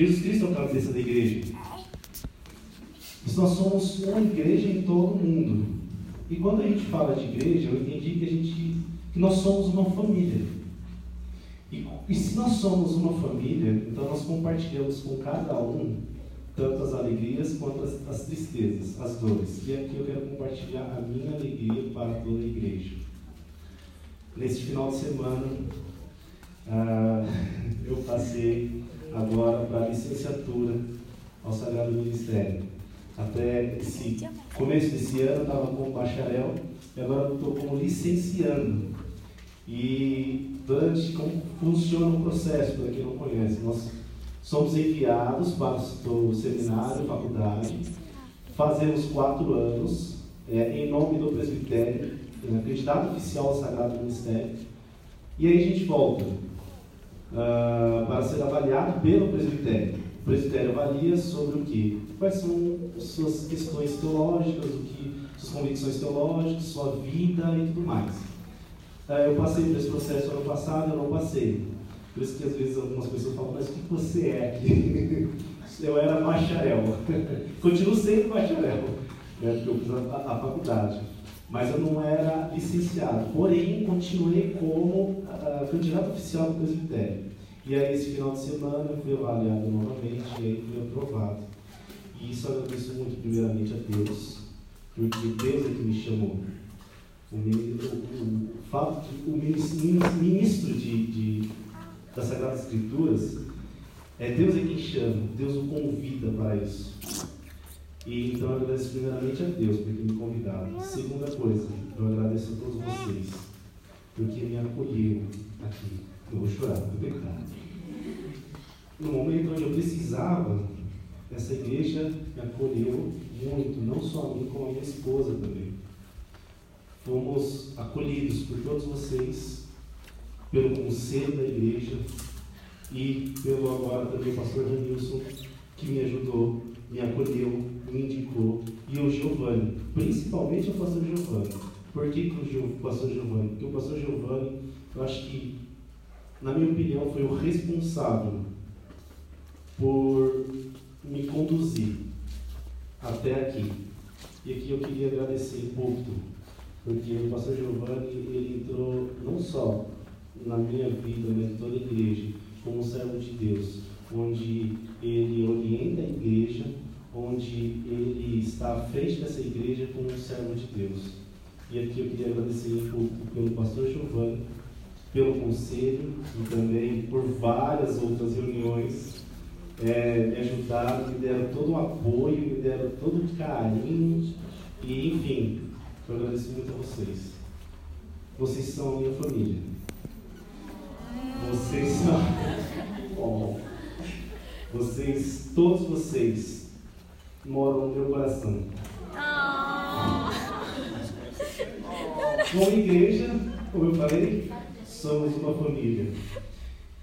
Jesus Cristo é o cabeça da igreja. Mas nós somos uma igreja em todo o mundo. E quando a gente fala de igreja, eu entendi que, a gente, que nós somos uma família. E, e se nós somos uma família, então nós compartilhamos com cada um tanto as alegrias quanto as, as tristezas, as dores. E aqui eu quero compartilhar a minha alegria para toda a igreja. Neste final de semana, ah, eu passei agora para a licenciatura ao Sagrado Ministério. Até esse começo desse ano eu estava como bacharel e agora estou como licenciando. E durante como funciona o processo, para quem não conhece, nós somos enviados para o seminário, faculdade, fazemos quatro anos, é, em nome do presbitério, é, oficial ao Sagrado Ministério, e aí a gente volta uh, para ser avaliado pelo presbitério. O presbitério avalia sobre o que? Quais são suas questões teológicas, o que, suas convicções teológicas, sua vida e tudo mais. Uh, eu passei por esse processo ano passado, eu não passei. Por isso que às vezes algumas pessoas falam, mas o que você é aqui? eu era bacharel. Continuo sendo bacharel, né, porque eu fiz a, a, faculdade. Mas eu não era licenciado. Porém, continuei como uh, candidato oficial do presbitério. E aí, esse final de semana, eu fui avaliado novamente e aí fui aprovado. E isso eu agradeço muito, primeiramente, a Deus, porque Deus é que me chamou. O, o, o fato de o ministro de, de, das Sagradas Escrituras é Deus é quem chama, Deus o convida para isso. E então eu agradeço primeiramente a Deus por ter me convidado. Segunda coisa, eu agradeço a todos vocês, porque me acolheram aqui. Eu vou chorar, vou pecar. No momento onde eu precisava, essa igreja me acolheu muito, não só a mim, como a minha esposa também. Fomos acolhidos por todos vocês, pelo conselho da igreja e pelo agora também pastor Danilson, que me ajudou, me acolheu, me indicou, e o Giovanni, principalmente o pastor Giovanni. Por que, que o pastor Giovanni? Porque o pastor Giovanni, eu acho que na minha opinião, foi o responsável por me conduzir até aqui. E aqui eu queria agradecer muito, porque o pastor Giovanni ele entrou não só na minha vida, mas em toda a igreja, como um servo de Deus, onde ele orienta a igreja, onde ele está à frente dessa igreja como um servo de Deus. E aqui eu queria agradecer pelo pastor Giovanni, pelo conselho e também por várias outras reuniões. É, me ajudaram, me deram todo o apoio, me deram todo o carinho e, enfim, eu agradeço muito a vocês. Vocês são a minha família. Vocês são. Oh, vocês, todos vocês, moram no meu coração. Como igreja, como eu falei, somos uma família.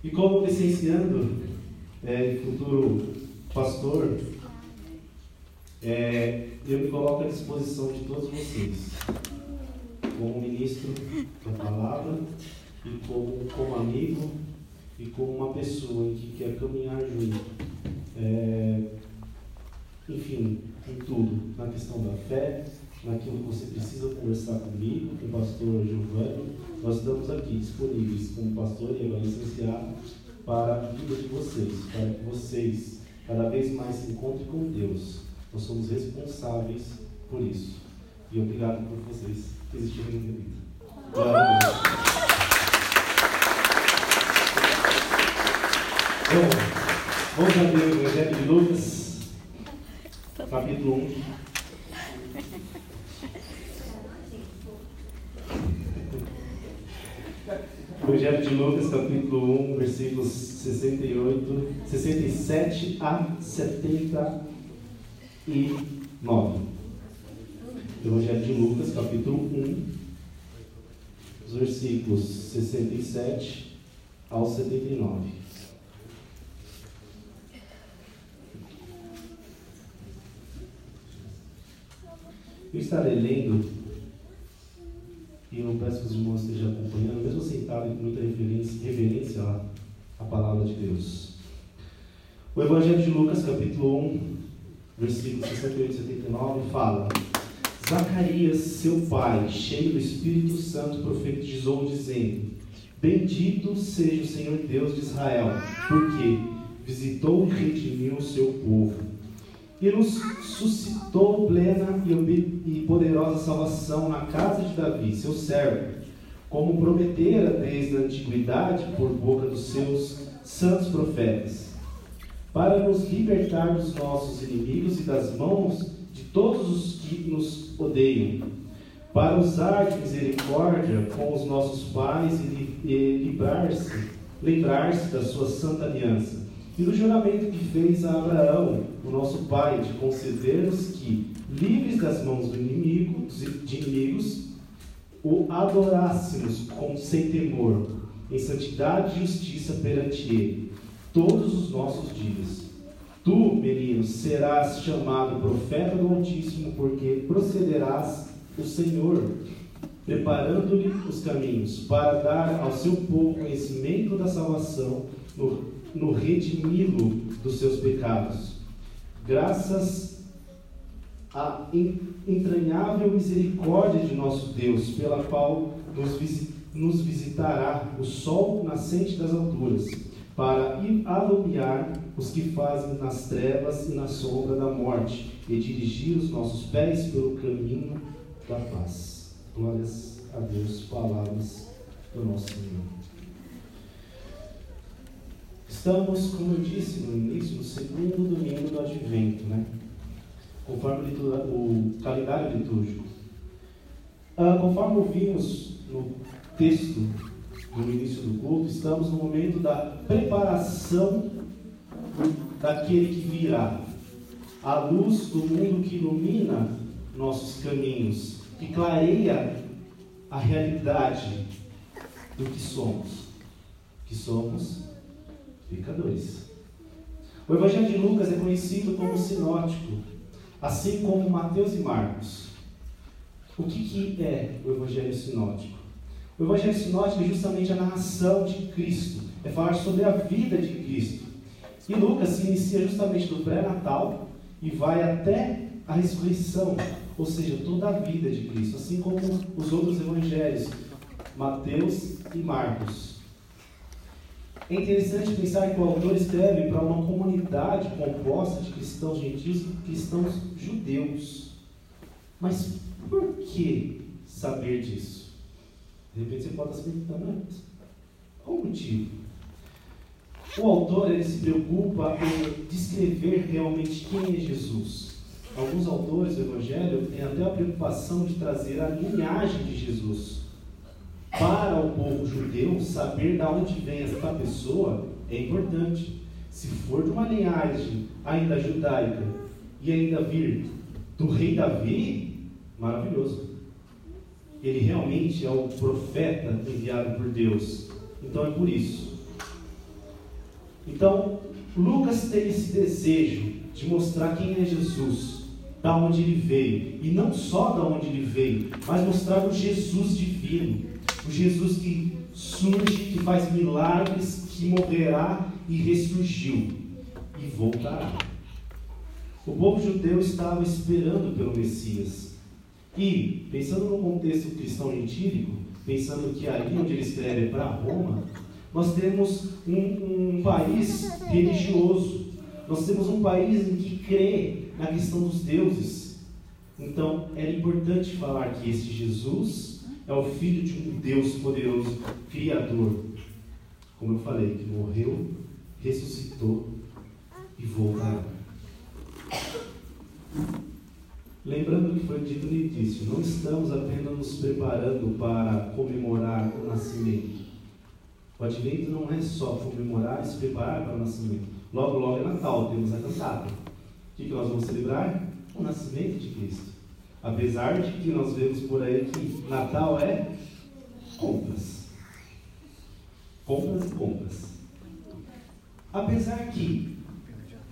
E como licenciando, é, futuro pastor, é, eu me coloco à disposição de todos vocês, como ministro da palavra, e como, como amigo, e como uma pessoa que quer caminhar junto. É, enfim, em tudo, na questão da fé, naquilo que você precisa conversar comigo, com o pastor Giovanni, nós estamos aqui disponíveis como pastor e agora licenciado para a vida de vocês, para que vocês cada vez mais se encontrem com Deus. Nós somos responsáveis por isso. E obrigado por vocês existirem na minha vida. Glória Bom, vamos abrir o Evangelho de Lucas, capítulo 1. Evangelho de Lucas, capítulo 1, versículos 68, 67 a 79. Evangelho de Lucas, capítulo 1, os versículos 67 ao 79. Eu estarei lendo, e eu peço que os irmãos estejam acompanhando, mesmo sentado com muita reverência, reverência à, à palavra de Deus. O Evangelho de Lucas, capítulo 1, versículos 68 e 79, fala: Zacarias, seu pai, cheio do Espírito Santo, profetizou, dizendo: Bendito seja o Senhor Deus de Israel, porque visitou e redimiu o seu povo e nos suscitou plena e poderosa salvação na casa de Davi, seu servo, como prometera desde a antiguidade por boca dos seus santos profetas, para nos libertar dos nossos inimigos e das mãos de todos os que nos odeiam, para usar de misericórdia com os nossos pais e, e lembrar-se da sua santa aliança e do juramento que fez a Abraão, o nosso pai, de conceder-nos que, livres das mãos do inimigo, de inimigos, o adorássemos com, sem temor, em santidade e justiça perante Ele, todos os nossos dias. Tu, menino, serás chamado profeta do Altíssimo, porque procederás o Senhor, preparando-lhe os caminhos, para dar ao seu povo conhecimento da salvação no no redimi-lo dos seus pecados, graças à entranhável misericórdia de nosso Deus, pela qual nos, visitará o sol nascente das alturas, para alumiar os que fazem nas trevas e na sombra da morte, e dirigir os nossos pés pelo caminho da paz. Glórias a Deus, palavras do nosso Senhor. Estamos, como eu disse no início, no segundo domingo do Advento, né? conforme o calendário litúrgico. Ah, conforme ouvimos no texto no início do culto, estamos no momento da preparação daquele que virá, a luz do mundo que ilumina nossos caminhos, que clareia a realidade do que somos, que somos pecadores. O Evangelho de Lucas é conhecido como sinótico, assim como Mateus e Marcos. O que, que é o Evangelho sinótico? O Evangelho sinótico é justamente a narração de Cristo, é falar sobre a vida de Cristo. E Lucas se inicia justamente do pré-natal e vai até a ressurreição, ou seja, toda a vida de Cristo, assim como os outros evangelhos, Mateus e Marcos. É interessante pensar que o autor escreve para uma comunidade composta de cristãos gentios e cristãos judeus. Mas por que saber disso? De repente você pode estar se perguntando, qual o motivo? O autor ele se preocupa em descrever realmente quem é Jesus. Alguns autores do Evangelho têm até a preocupação de trazer a linhagem de Jesus para o povo judeu, saber de onde vem esta pessoa é importante. Se for de uma linhagem ainda judaica e ainda vir do rei Davi, maravilhoso. Ele realmente é o profeta enviado por Deus. Então é por isso. Então, Lucas tem esse desejo de mostrar quem é Jesus, da onde ele veio, e não só da onde ele veio, mas mostrar o Jesus divino, o Jesus que surge, que faz milagres, que morrerá e ressurgiu e voltará. O povo judeu estava esperando pelo Messias. E, pensando no contexto cristão gentílico, pensando que ali onde ele escreve é para Roma, nós temos um, um país religioso. Nós temos um país em que crê na questão dos deuses. Então, era importante falar que esse Jesus é o filho de um Deus poderoso, Criador. Como eu falei, que morreu, ressuscitou e voltará. Lembrando que foi dito no início, não estamos apenas nos preparando para comemorar o nascimento, O advento não é só comemorar e se preparar para o nascimento. Logo, logo é Natal, temos a cantada. O que nós vamos celebrar? O nascimento de Cristo. Apesar de que nós vemos por aí que Natal é compras. Compras e compras. Apesar que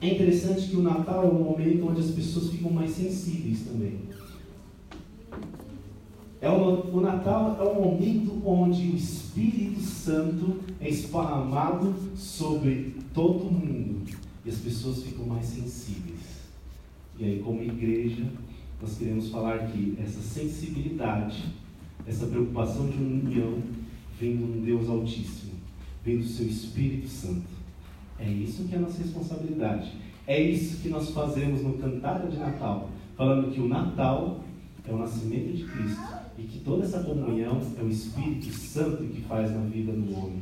é interessante que o Natal é um momento onde as pessoas ficam mais sensíveis também. É o, o Natal é um momento onde o Espírito Santo é esparramado sobre todo mundo e as pessoas ficam mais sensíveis. E aí, como igreja, nós queremos falar que essa sensibilidade, essa preocupação de união, vem do Deus Altíssimo, vem do seu Espírito Santo. É isso que é a nossa responsabilidade. É isso que nós fazemos no Cantada de Natal, falando que o Natal é o nascimento de Cristo e que toda essa comunhão é o Espírito Santo que faz na vida do homem.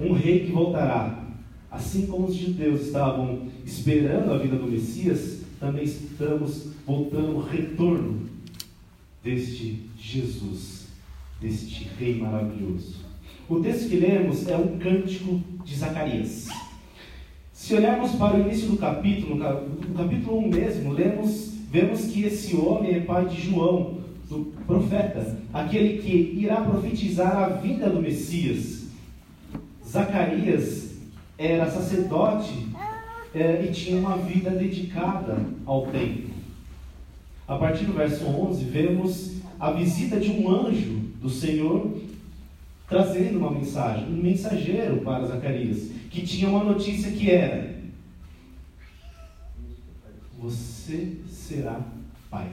Um rei que voltará, assim como os judeus estavam esperando a vida do Messias, também estamos voltando ao retorno deste Jesus, deste Rei maravilhoso. O texto que lemos é um cântico de Zacarias. Se olharmos para o início do capítulo, no capítulo 1 mesmo, lemos, vemos que esse homem é pai de João, do profeta, aquele que irá profetizar a vinda do Messias. Zacarias era sacerdote é, e tinha uma vida dedicada ao templo. A partir do verso 11, vemos a visita de um anjo do Senhor trazendo uma mensagem, um mensageiro para Zacarias, que tinha uma notícia que era: Você será pai.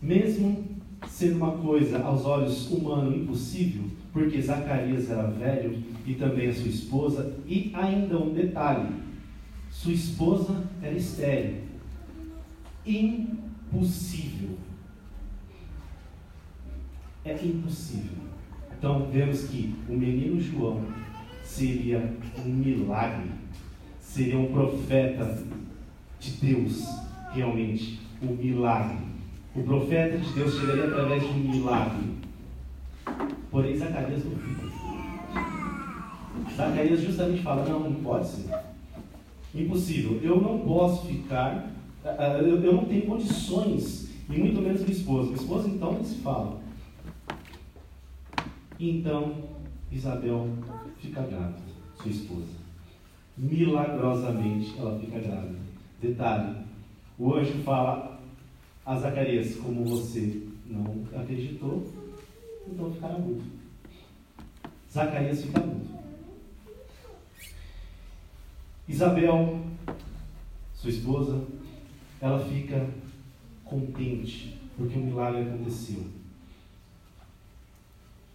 Mesmo sendo uma coisa aos olhos humanos impossível, porque Zacarias era velho e também a sua esposa, e ainda um detalhe: sua esposa era estéril. Impossível. É impossível. Então vemos que o menino João seria um milagre, seria um profeta de Deus, realmente, um milagre. O profeta de Deus chegaria através de um milagre. Porém, Zacarias duvida. Zacarias justamente fala: não, não pode ser. Impossível. Eu não posso ficar. Ah, ah, eu não tenho condições, e muito menos minha esposa. Minha esposa, então, não se fala. Então, Isabel fica grávida, sua esposa. Milagrosamente, ela fica grávida. Detalhe: o anjo fala a Zacarias, como você não acreditou, então ficará mudo. Zacarias fica mudo. Isabel, sua esposa, ela fica contente porque o milagre aconteceu.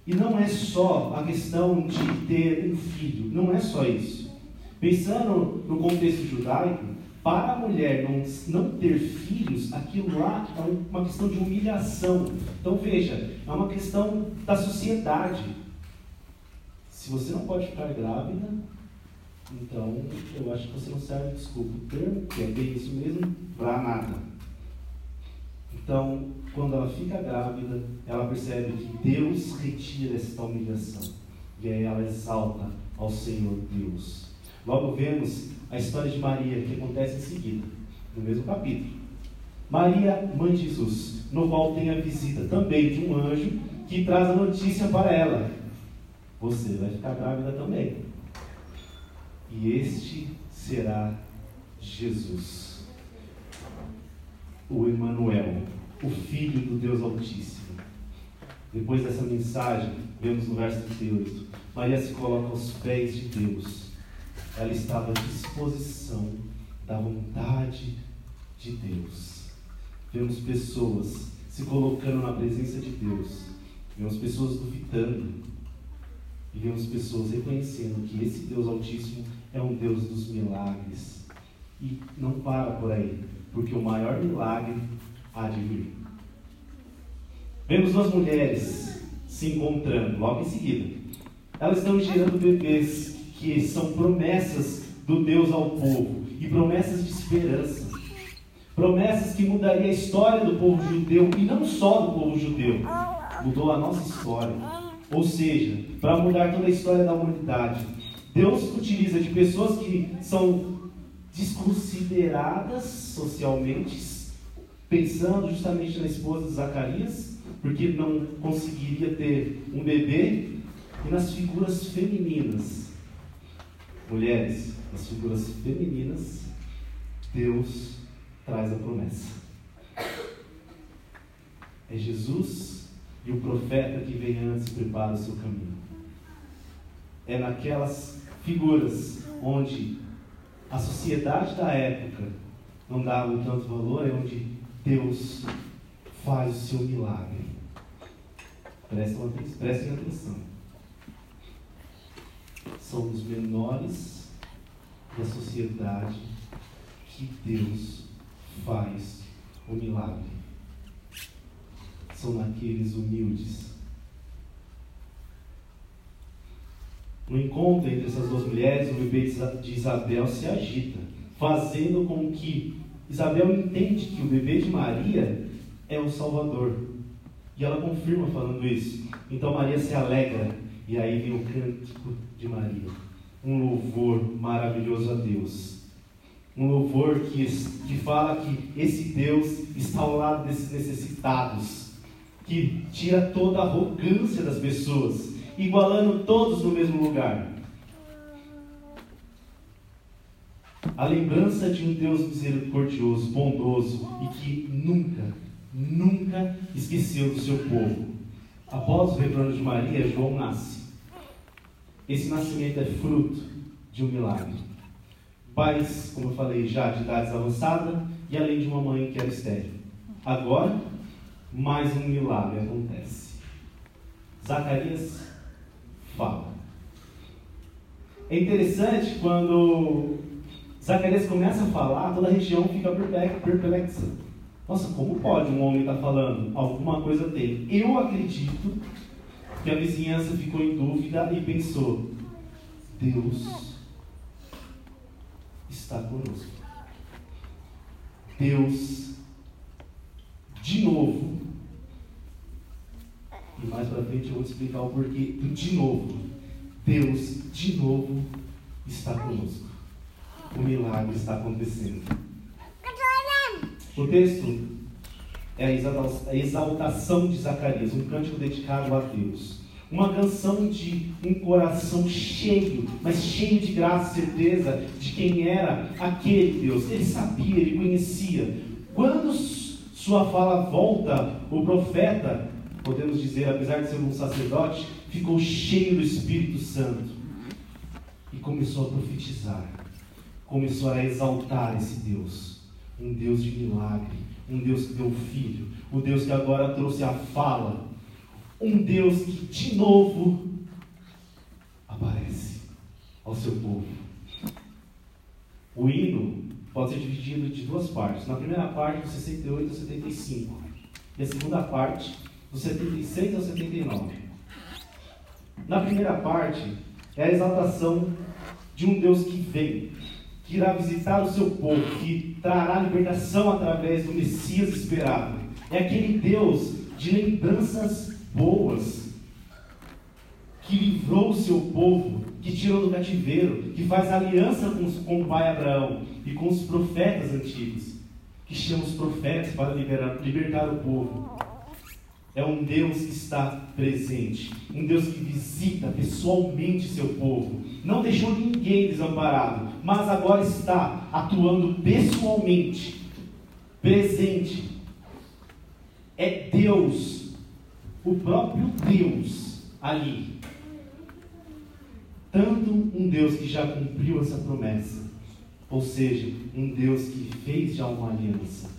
E não é só a questão de ter um filho, não é só isso. Pensando no contexto judaico, para a mulher não, não ter filhos, aquilo lá é uma questão de humilhação. Então veja, é uma questão da sociedade. Se você não pode ficar grávida, então eu acho que você não serve desculpa. O termo, que é bem isso mesmo, para nada. Então, quando ela fica grávida, ela percebe que Deus retira essa humilhação. E aí ela exalta ao Senhor Deus. Logo vemos a história de Maria, que acontece em seguida, no mesmo capítulo. Maria, mãe de Jesus, no qual tem a visita também de um anjo que traz a notícia para ela: Você vai ficar grávida também. E este será Jesus, o Emanuel, o Filho do Deus Altíssimo. Depois dessa mensagem, vemos no verso 38, Maria se coloca aos pés de Deus ela estava à disposição da vontade de Deus. Vemos pessoas se colocando na presença de Deus, vemos pessoas duvidando, e vemos pessoas reconhecendo que esse Deus Altíssimo é um Deus dos milagres. E não para por aí, porque o maior milagre há de vir. Vemos duas mulheres se encontrando logo em seguida. Elas estão gerando bebês que são promessas do Deus ao povo e promessas de esperança. Promessas que mudaria a história do povo judeu e não só do povo judeu, mudou a nossa história. Ou seja, para mudar toda a história da humanidade. Deus utiliza de pessoas que são desconsideradas socialmente, pensando justamente na esposa de Zacarias, porque não conseguiria ter um bebê, e nas figuras femininas. Mulheres, nas figuras femininas, Deus traz a promessa. É Jesus e o profeta que vem antes e prepara o seu caminho. É naquelas figuras onde a sociedade da época não dava tanto valor, é onde Deus faz o seu milagre. Prestem, prestem atenção. São os menores da sociedade que Deus faz o milagre. São naqueles humildes. No encontro entre essas duas mulheres, o bebê de Isabel se agita, fazendo com que Isabel entende que o bebê de Maria é o Salvador. E ela confirma falando isso. Então Maria se alegra. E aí vem o cântico de Maria. Um louvor maravilhoso a Deus um louvor que, que fala que esse Deus está ao lado desses necessitados, que tira toda a arrogância das pessoas, igualando todos no mesmo lugar. A lembrança de um Deus misericordioso, bondoso e que nunca, nunca esqueceu do seu povo. Após o retorno de Maria, João nasce. Esse nascimento é fruto de um milagre pais, como eu falei, já de idades avançadas, e além de uma mãe que era estéril. Agora, mais um milagre acontece. Zacarias fala. É interessante quando Zacarias começa a falar, toda a região fica perplexa. Nossa, como pode um homem estar tá falando? Alguma coisa tem. Eu acredito que a vizinhança ficou em dúvida e pensou: Deus está conosco. Deus, de novo, e mais para frente eu vou te explicar o porquê do de novo. Deus, de novo, está conosco. O milagre está acontecendo. O texto é a exaltação de Zacarias, um cântico dedicado a Deus. Uma canção de um coração cheio, mas cheio de graça e certeza de quem era aquele Deus. Ele sabia, ele conhecia. Quando sua fala volta, o profeta, podemos dizer, apesar de ser um sacerdote, ficou cheio do Espírito Santo e começou a profetizar, começou a exaltar esse Deus, um Deus de milagre, um Deus que deu filho, o Deus que agora trouxe a fala um Deus que de novo aparece ao seu povo. O hino pode ser dividido de duas partes. Na primeira parte, do 68 ao 75. E a segunda parte, do 76 ao 79. Na primeira parte, é a exaltação de um Deus que vem, que irá visitar o seu povo, que trará libertação através do Messias esperado. É aquele Deus de lembranças boas, que livrou o seu povo, que tirou do cativeiro, que faz aliança com, com o pai Abraão e com os profetas antigos, que chama os profetas para liberar, libertar o povo. É um Deus que está presente, um Deus que visita pessoalmente seu povo. Não deixou ninguém desamparado, mas agora está atuando pessoalmente, presente. É Deus o próprio Deus ali. Tanto um Deus que já cumpriu essa promessa, ou seja, um Deus que fez já uma aliança.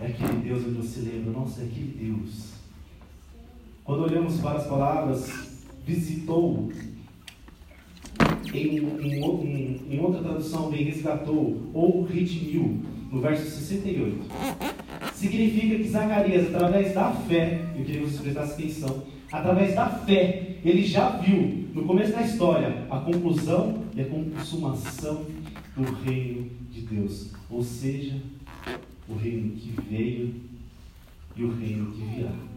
É aquele Deus onde você lembra, nossa, é aquele Deus. Quando olhamos para as palavras, visitou, em, em, em, em outra tradução vem resgatou ou redimiu, no verso 68 significa que Zacarias, através da fé, eu queria que você prestasse atenção, através da fé, ele já viu, no começo da história, a conclusão e a consumação do reino de Deus. Ou seja, o reino que veio e o reino que virá.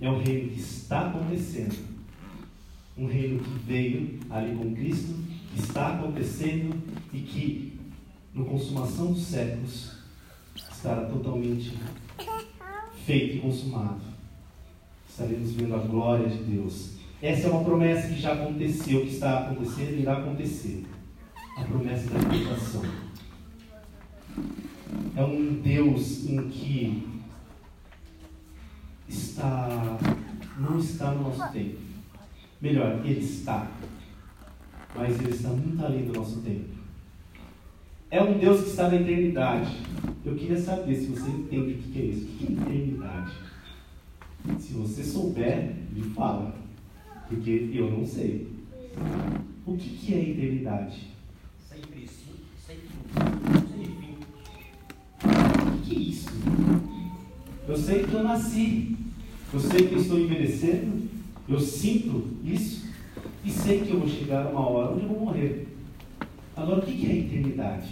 É um reino que está acontecendo. Um reino que veio ali com Cristo, que está acontecendo e que, no consumação dos séculos, estará totalmente feito e consumado. Estaremos vendo a glória de Deus. Essa é uma promessa que já aconteceu, que está acontecendo e irá acontecer. A promessa da libertação. É um Deus em que está não está no nosso tempo. Melhor, ele está. Mas ele está muito além do nosso tempo. É um Deus que está na eternidade. Eu queria saber se você entende o que é isso. O que é eternidade? Se você souber, me fala. Porque eu não sei. O que é eternidade? Sem princípio, sem fim. Sem fim. O que é isso? Eu sei que eu nasci. Eu sei que estou envelhecendo. Eu sinto isso. E sei que eu vou chegar a uma hora onde eu vou morrer. Agora, o que é a eternidade?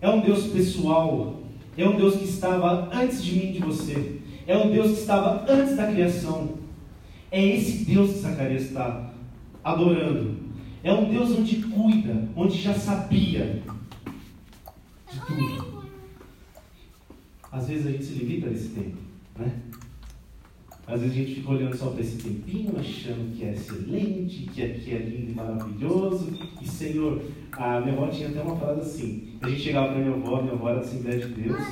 É um Deus pessoal. É um Deus que estava antes de mim e de você. É um Deus que estava antes da criação. É esse Deus que Zacarias está adorando. É um Deus onde cuida, onde já sabia de tudo. Às vezes a gente se limita nesse tempo, né? Às vezes a gente fica olhando só para esse tempinho, achando que é excelente, que aqui é lindo e maravilhoso. E Senhor, a minha avó tinha até uma frase assim. A gente chegava para minha avó, minha avó era da Assembleia de Deus,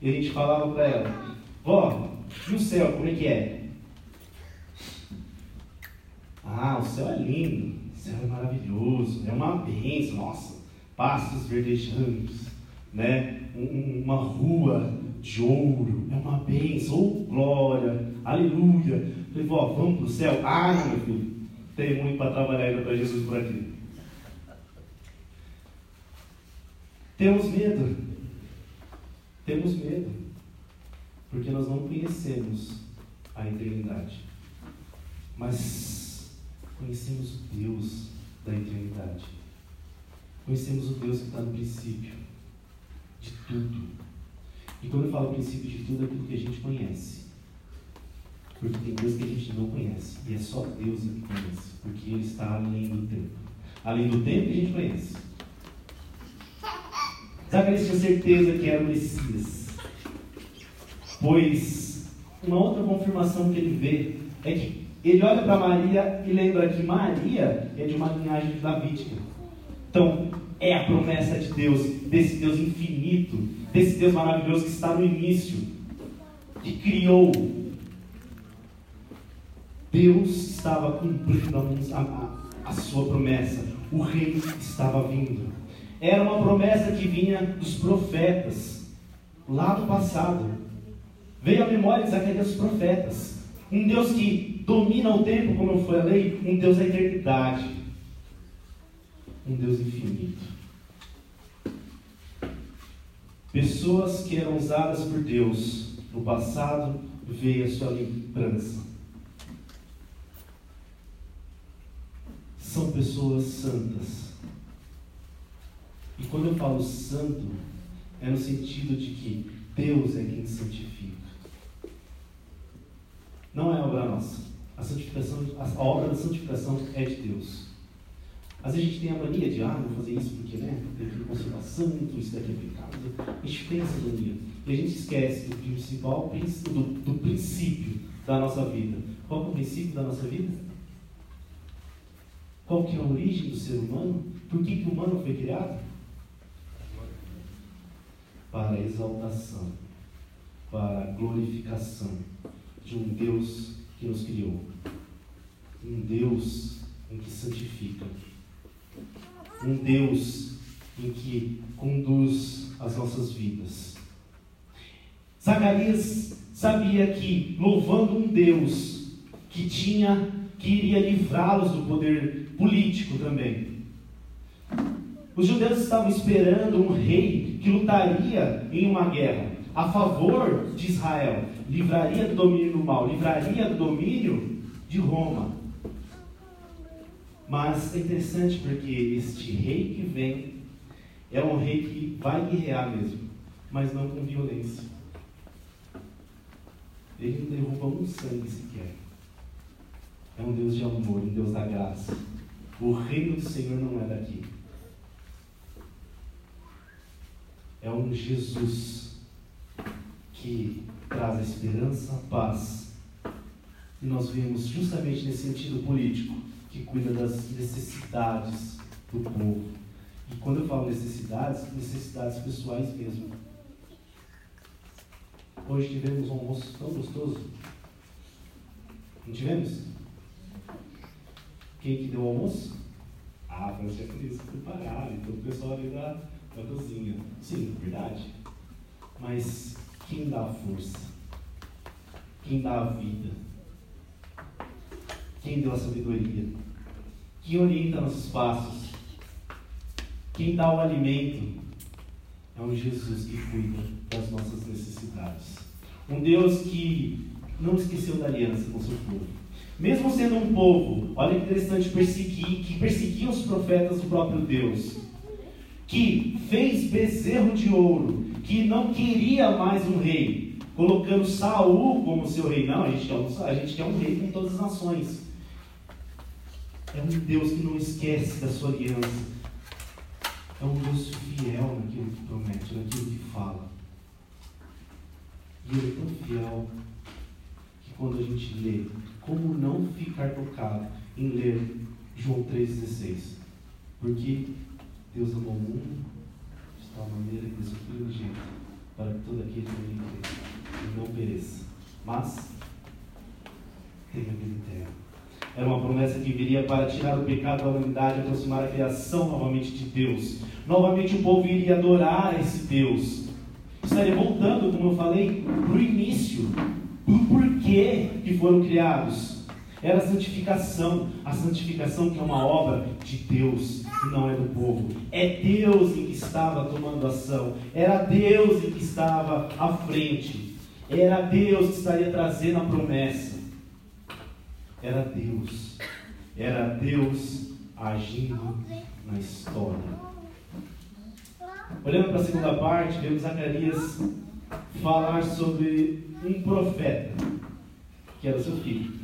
e a gente falava para ela, vó, e o céu, como é que é? Ah, o céu é lindo, o céu é maravilhoso, é uma bênção, nossa, pastos verdejantes, né? Um, uma rua de ouro, é uma bênção, oh, glória, aleluia. Falei, vó, vamos para o céu? Ah, meu filho, tem muito para trabalhar ainda para Jesus por aqui. Temos medo, temos medo, porque nós não conhecemos a eternidade. Mas conhecemos o Deus da eternidade. Conhecemos o Deus que está no princípio de tudo. E quando eu falo princípio de tudo, é aquilo que a gente conhece. Porque tem Deus que a gente não conhece. E é só Deus que conhece. Porque Ele está além do tempo. Além do tempo que a gente conhece. Zacarias tinha certeza que era o Messias. Pois uma outra confirmação que ele vê é que ele olha para Maria e lembra que Maria é de uma linhagem davídica. Então, é a promessa de Deus, desse Deus infinito, desse Deus maravilhoso que está no início, que criou. Deus estava cumprindo a, a, a sua promessa, o rei estava vindo. Era uma promessa que vinha dos profetas, lá do passado. Veio à memória de Zacarias dos profetas. Um Deus que domina o tempo, como eu falei, um Deus da eternidade. Um Deus infinito. Pessoas que eram usadas por Deus no passado, veio a sua lembrança. São pessoas santas. E quando eu falo santo, é no sentido de que Deus é quem santifica. Não é obra nossa. A, santificação, a obra da santificação é de Deus. Às vezes a gente tem a mania de, ah, vou fazer isso porque, né, tem que conservar santo, isso daqui é pecado. A gente tem essa mania. E a gente esquece do principal, do, do princípio da nossa vida. Qual é o princípio da nossa vida? Qual que é a origem do ser humano? Por que, que o humano foi criado? Para exaltação, para glorificação de um Deus que nos criou. Um Deus em que santifica. Um Deus em que conduz as nossas vidas. Zacarias sabia que, louvando um Deus que tinha, que iria livrá-los do poder político também. Os judeus estavam esperando um rei que lutaria em uma guerra a favor de Israel, livraria do domínio do mal, livraria do domínio de Roma. Mas é interessante porque este rei que vem é um rei que vai guerrear mesmo, mas não com violência. Ele não derruba um sangue sequer. É um Deus de amor, um Deus da graça. O reino do Senhor não é daqui. É um Jesus que traz a esperança, a paz. E nós vemos justamente nesse sentido político, que cuida das necessidades do povo. E quando eu falo necessidades, necessidades pessoais mesmo. Hoje tivemos um almoço tão gostoso. Não tivemos? Quem que deu o almoço? Ah, foi os chefes prepararam, então o pessoal ali da, da cozinha. Sim, verdade. Mas quem dá a força? Quem dá a vida? Quem deu a sabedoria? Quem orienta nossos passos? Quem dá o alimento? É um Jesus que cuida das nossas necessidades. Um Deus que não esqueceu da aliança com seu povo. Mesmo sendo um povo, olha que interessante, perseguir, que perseguia os profetas do próprio Deus, que fez bezerro de ouro, que não queria mais um rei, colocando Saul como seu rei. Não, a gente, quer um, a gente quer um rei com todas as nações. É um Deus que não esquece da sua aliança. É um Deus fiel naquilo que promete, naquilo que fala. E Ele é tão fiel que quando a gente lê, como não ficar tocado em ler João 3,16? Porque Deus amou o mundo de tal maneira que Deus Filho unigênito, para que todo aquele que nele não pereça, mas tenha vida eterna. Era uma promessa que viria para tirar o pecado da humanidade aproximar a criação novamente de Deus. Novamente o povo iria adorar esse Deus. Estaria voltando, como eu falei, para o início, para o porquê que foram criados. Era a santificação, a santificação que é uma obra de Deus não é do povo. É Deus em que estava tomando ação, era Deus em que estava à frente, era Deus que estaria trazendo a promessa era Deus. Era Deus agindo na história. Olhando para a segunda parte, vemos Zacarias falar sobre um profeta, que era seu filho.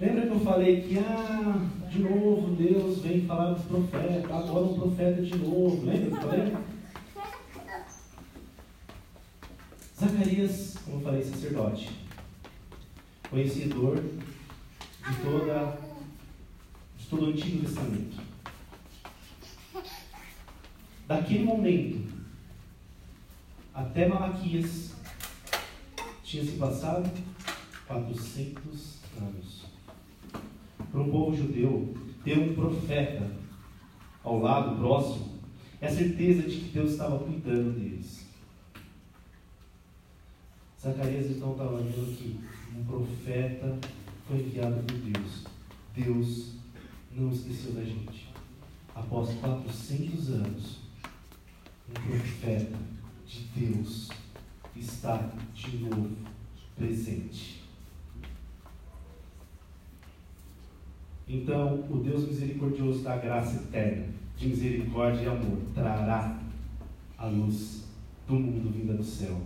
Lembra que eu falei que, ah, de novo Deus vem falar dos profetas, agora um profeta de novo. Lembra que eu falei? Zacarias, como eu falei, sacerdote conhecedor de, toda, de todo o Antigo Testamento. Daquele momento até Malaquias tinha se passado 400 anos. Para um povo judeu, ter um profeta ao lado, próximo, é a certeza de que Deus estava cuidando deles. Zacarias então estava vendo que um profeta foi enviado por Deus. Deus não esqueceu da gente. Após 400 anos, um profeta de Deus está de novo presente. Então, o Deus misericordioso da graça eterna, de misericórdia e amor, trará a luz do mundo vinda do céu.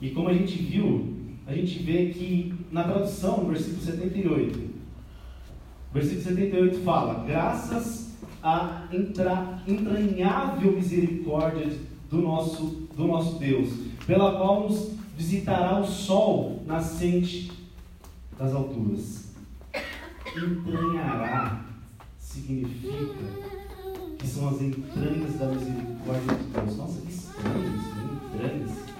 E como a gente viu a gente vê que na tradução, no versículo 78, o versículo 78 fala: graças à entranhável misericórdia do nosso, do nosso Deus, pela qual nos visitará o sol nascente das alturas. Entranhará significa que são as entranhas da misericórdia de Deus. Nossa, que estranho isso, né? entranhas.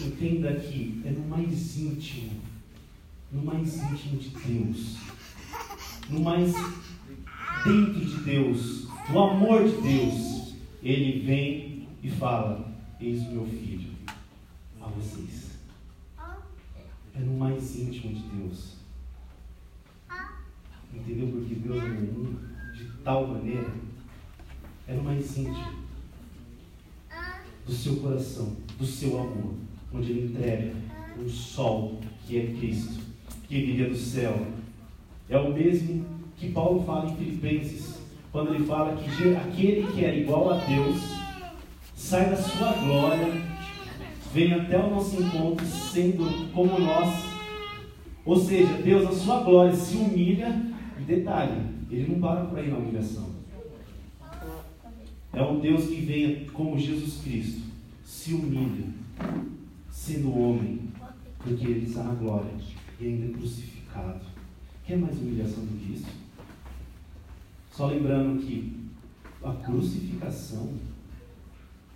Entenda que é no mais íntimo, no mais íntimo de Deus, no mais dentro de Deus, no amor de Deus, Ele vem e fala: Eis o meu filho a vocês. É no mais íntimo de Deus. Entendeu? Porque Deus é um de tal maneira. É no mais íntimo do seu coração, do seu amor onde ele entrega um sol que é Cristo, que viria do céu. É o mesmo que Paulo fala em Filipenses, quando ele fala que aquele que era igual a Deus sai da sua glória vem até o nosso encontro sendo como nós. Ou seja, Deus, a sua glória, se humilha. E detalhe, ele não para por aí na humilhação. É um Deus que vem como Jesus Cristo, se humilha, sendo homem, porque ele está na glória e ainda é crucificado. Quer mais humilhação do que isso? Só lembrando que a crucificação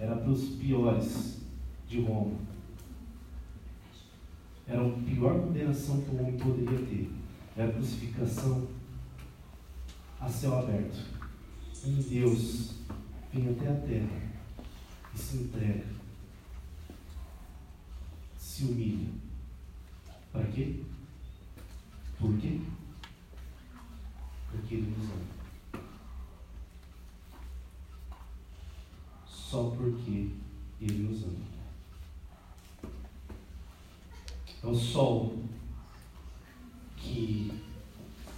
era para os piores de Roma. Era a pior condenação que o homem poderia ter. Era a crucificação a céu aberto. E Deus vem até a terra e se entrega. Se humilha. Para quê? Por quê? Porque Ele nos ama. Só porque Ele nos ama. É o sol que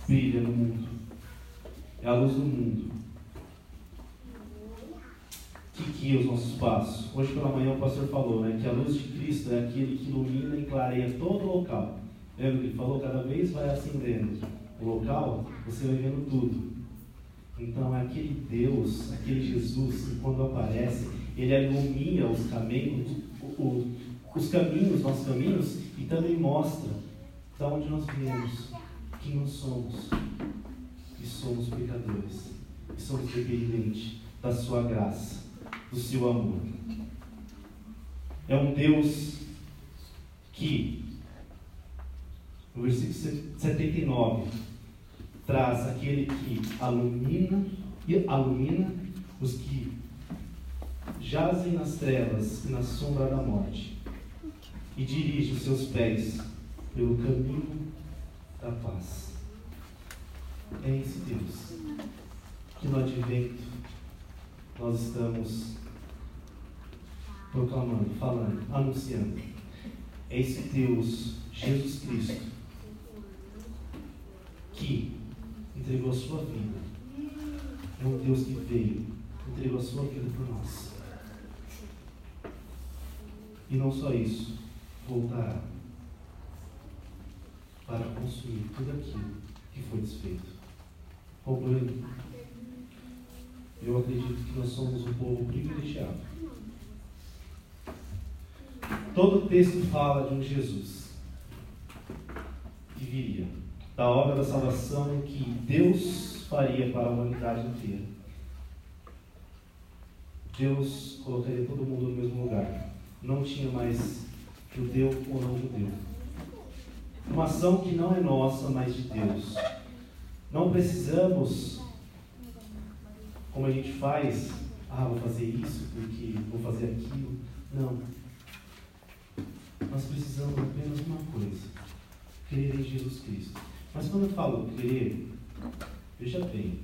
brilha no mundo. É a luz do mundo. Que guia os nossos passos. Hoje pela manhã o pastor falou né, que a luz de Cristo é aquele que ilumina e clareia todo o local. Lembra que ele falou? Cada vez vai acendendo o local, você vai vendo tudo. Então é aquele Deus, aquele Jesus que quando aparece, ele ilumina os caminhos, os caminhos, nossos caminhos, e também mostra de onde nós viemos, quem nós somos. E somos pecadores. E somos dependentes da sua graça, do seu amor. É um Deus que, no versículo 79, traz aquele que alumina e alumina os que jazem nas trevas e na sombra da morte e dirige os seus pés pelo caminho da paz. É esse Deus que no advento nós estamos proclamando, falando, anunciando. É esse Deus, Jesus Cristo, que entregou a sua vida. É um Deus que veio, entregou a sua vida por nós. E não só isso, voltará para consumir tudo aquilo que foi desfeito. Concluindo, eu acredito que nós somos um povo privilegiado. Todo o texto fala de um Jesus que viria, da obra da salvação que Deus faria para a humanidade inteira. Deus colocaria todo mundo no mesmo lugar. Não tinha mais judeu ou não judeu. Uma ação que não é nossa, mas de Deus. Não precisamos, como a gente faz, ah, vou fazer isso porque vou fazer aquilo. Não. Nós precisamos apenas uma coisa: crer em Jesus Cristo. Mas quando eu falo crer, veja bem.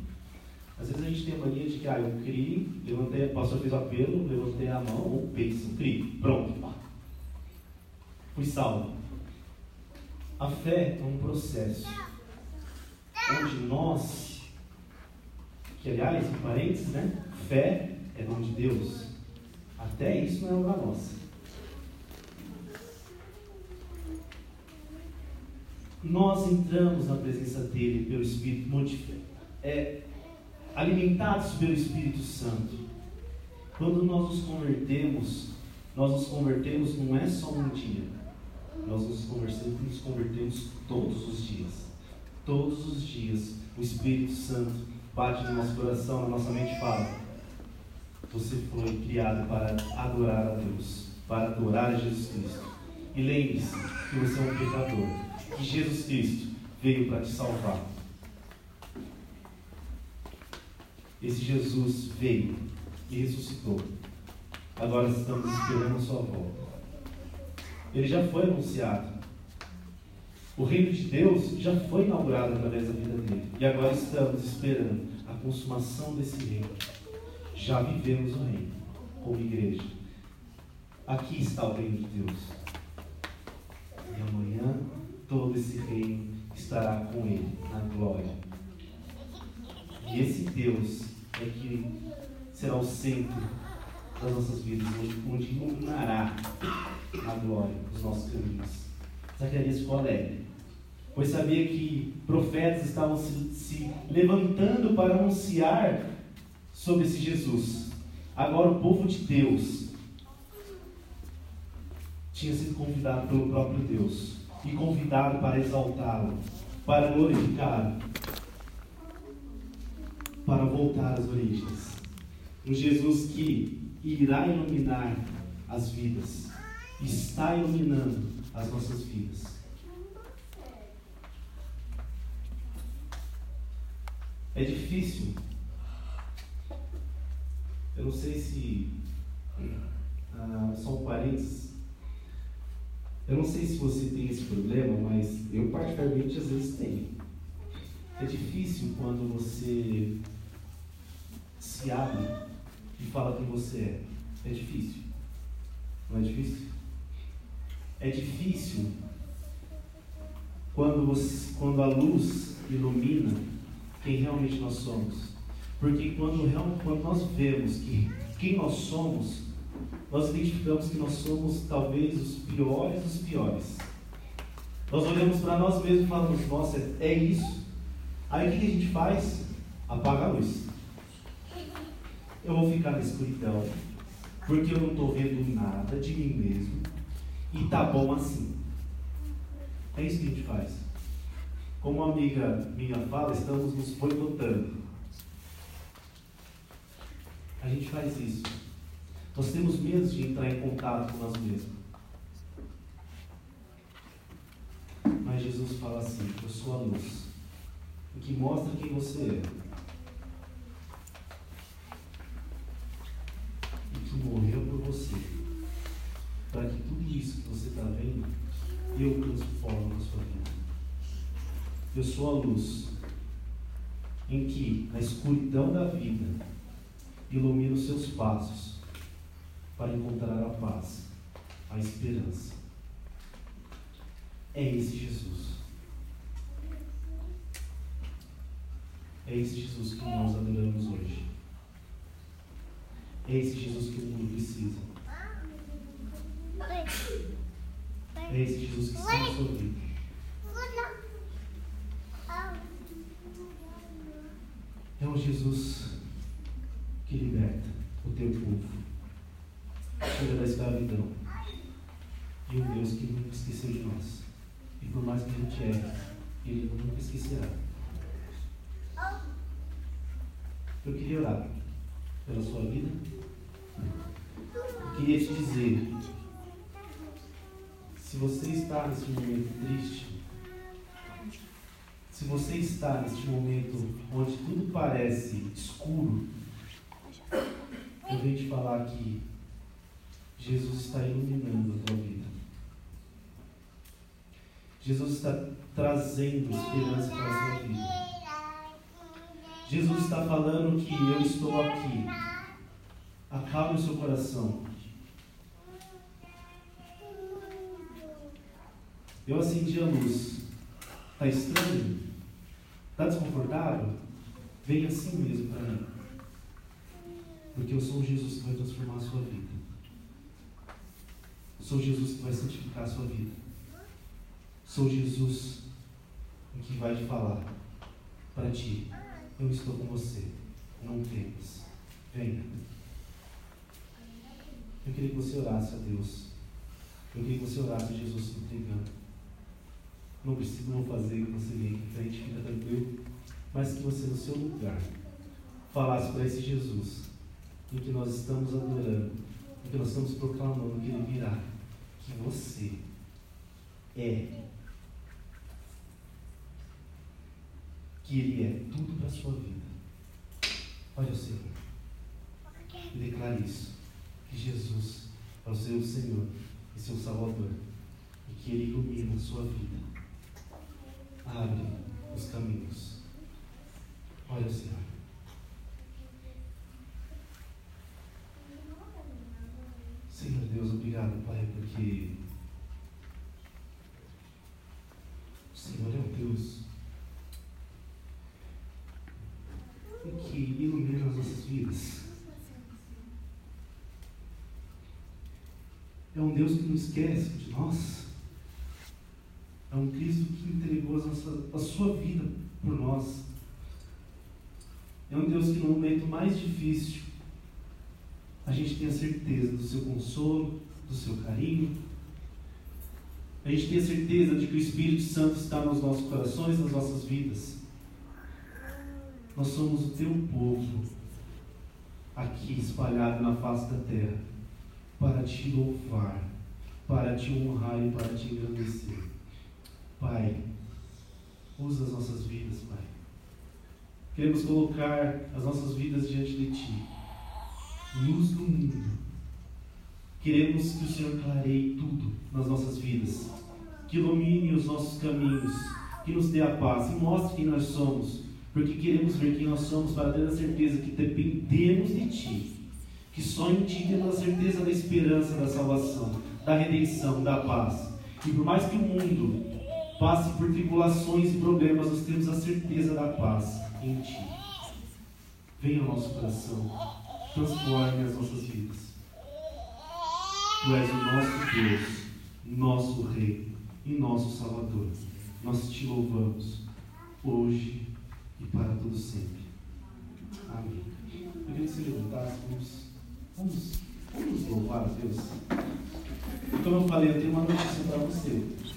Às vezes a gente tem a mania de que, ah, eu criei, levantei, o pastor fez o apelo, levantei a mão, ou penso, criei, pronto, fui salvo. A fé é um processo onde nós, que aliás, em parênteses, né? Fé é nome de Deus. Até isso não é obra nossa. Nós entramos na presença dele pelo Espírito, é, alimentados pelo Espírito Santo. Quando nós nos convertemos, nós nos convertemos não é só um dia, nós nos convertemos, nos convertemos todos os dias. Todos os dias o Espírito Santo bate no nosso coração, na nossa mente e fala: Você foi criado para adorar a Deus, para adorar a Jesus Cristo. E lembre-se que você é um pecador, que Jesus Cristo veio para te salvar. Esse Jesus veio e ressuscitou. Agora estamos esperando a sua volta. Ele já foi anunciado. O reino de Deus já foi inaugurado através da vida dele. E agora estamos esperando a consumação desse reino. Já vivemos o reino como igreja. Aqui está o reino de Deus. E amanhã todo esse reino estará com ele na glória. E esse Deus é que será o centro das nossas vidas, onde iluminará na glória os nossos caminhos. Zacarias ficou alegre, pois sabia que profetas estavam se, se levantando para anunciar sobre esse Jesus. Agora o povo de Deus tinha sido convidado pelo próprio Deus e convidado para exaltá-lo, para glorificá-lo, para voltar às origens. Um Jesus que irá iluminar as vidas, está iluminando as nossas vidas. É difícil. Eu não sei se. Ah, um parênteses. Eu não sei se você tem esse problema, mas eu particularmente às vezes tenho. É difícil quando você se abre e fala quem você é. É difícil. Não é difícil? É difícil quando, você, quando a luz ilumina quem realmente nós somos. Porque quando, quando nós vemos que quem nós somos, nós identificamos que nós somos talvez os piores dos piores. Nós olhamos para nós mesmos e falamos, nossa, é isso. Aí o que a gente faz? Apaga a luz. Eu vou ficar na escuridão, porque eu não estou vendo nada de mim mesmo. E tá bom assim. É isso que a gente faz. Como uma amiga minha fala, estamos nos boicotando. A gente faz isso. Nós temos medo de entrar em contato com nós mesmos. Mas Jesus fala assim: Eu sou a luz, o que mostra quem você é. E que morreu por você. Para que tudo isso que você está vendo, eu transformo na sua vida. Eu sou a luz em que a escuridão da vida ilumina os seus passos para encontrar a paz, a esperança. É esse Jesus. É esse Jesus que nós adoramos hoje. É esse Jesus que o mundo precisa. É esse Jesus que está na sua. É um Jesus que liberta o teu povo. Da escravidão. E um Deus que nunca esqueceu de nós. E por mais que a gente erre, Ele nunca esquecerá. Eu queria orar pela sua vida. Eu queria te dizer: se você está nesse momento triste, se você está neste momento onde tudo parece escuro, eu venho te falar que Jesus está iluminando a tua vida. Jesus está trazendo esperança para a sua vida. Jesus está falando que eu estou aqui. Acalme o seu coração. Eu acendi a luz. Está estranho? Está desconfortável? Venha assim mesmo para mim. Porque eu sou Jesus que vai transformar a sua vida. Sou Jesus que vai santificar a sua vida. Sou Jesus que vai te falar para ti: Eu estou com você. Não temas. Venha. Eu queria que você orasse a Deus. Eu queria que você orasse a Jesus se entregando. Não precisa não fazer que você venha aqui em frente, fica tranquilo. Mas que você, no seu lugar, falasse para esse Jesus em que nós estamos adorando, em que nós estamos proclamando que Ele virá, que você é, que Ele é tudo para a sua vida. Olha o Senhor e declare isso, que Jesus é o seu Senhor e seu Salvador, e que Ele ilumina a sua vida, abre os caminhos. Olha o Senhor. Senhor Deus, obrigado, Pai, porque o Senhor é um Deus que ilumina as nossas vidas. É um Deus que não esquece de nós. É um Cristo que entregou a, nossa, a sua vida por nós. É um Deus que no momento mais difícil a gente tem a certeza do seu consolo, do seu carinho. A gente tem a certeza de que o Espírito Santo está nos nossos corações, nas nossas vidas. Nós somos o teu povo aqui espalhado na face da terra para te louvar, para te honrar e para te engrandecer. Pai, usa as nossas vidas, Pai. Queremos colocar as nossas vidas diante de Ti, luz do mundo. Queremos que o Senhor clareie tudo nas nossas vidas, que ilumine os nossos caminhos, que nos dê a paz e mostre quem nós somos, porque queremos ver quem nós somos para ter a certeza que dependemos de Ti, que só em Ti temos a certeza da esperança, da salvação, da redenção, da paz. E por mais que o mundo passe por tribulações e problemas, nós temos a certeza da paz em Ti. Venha ao nosso coração, transforme as nossas vidas. Tu és o nosso Deus, nosso Rei e nosso Salvador. Nós te louvamos hoje e para todo sempre. Amém. Eu queria que você levantasse, vamos, vamos, vamos louvar a Deus. Como eu falei, eu tenho uma notícia para você.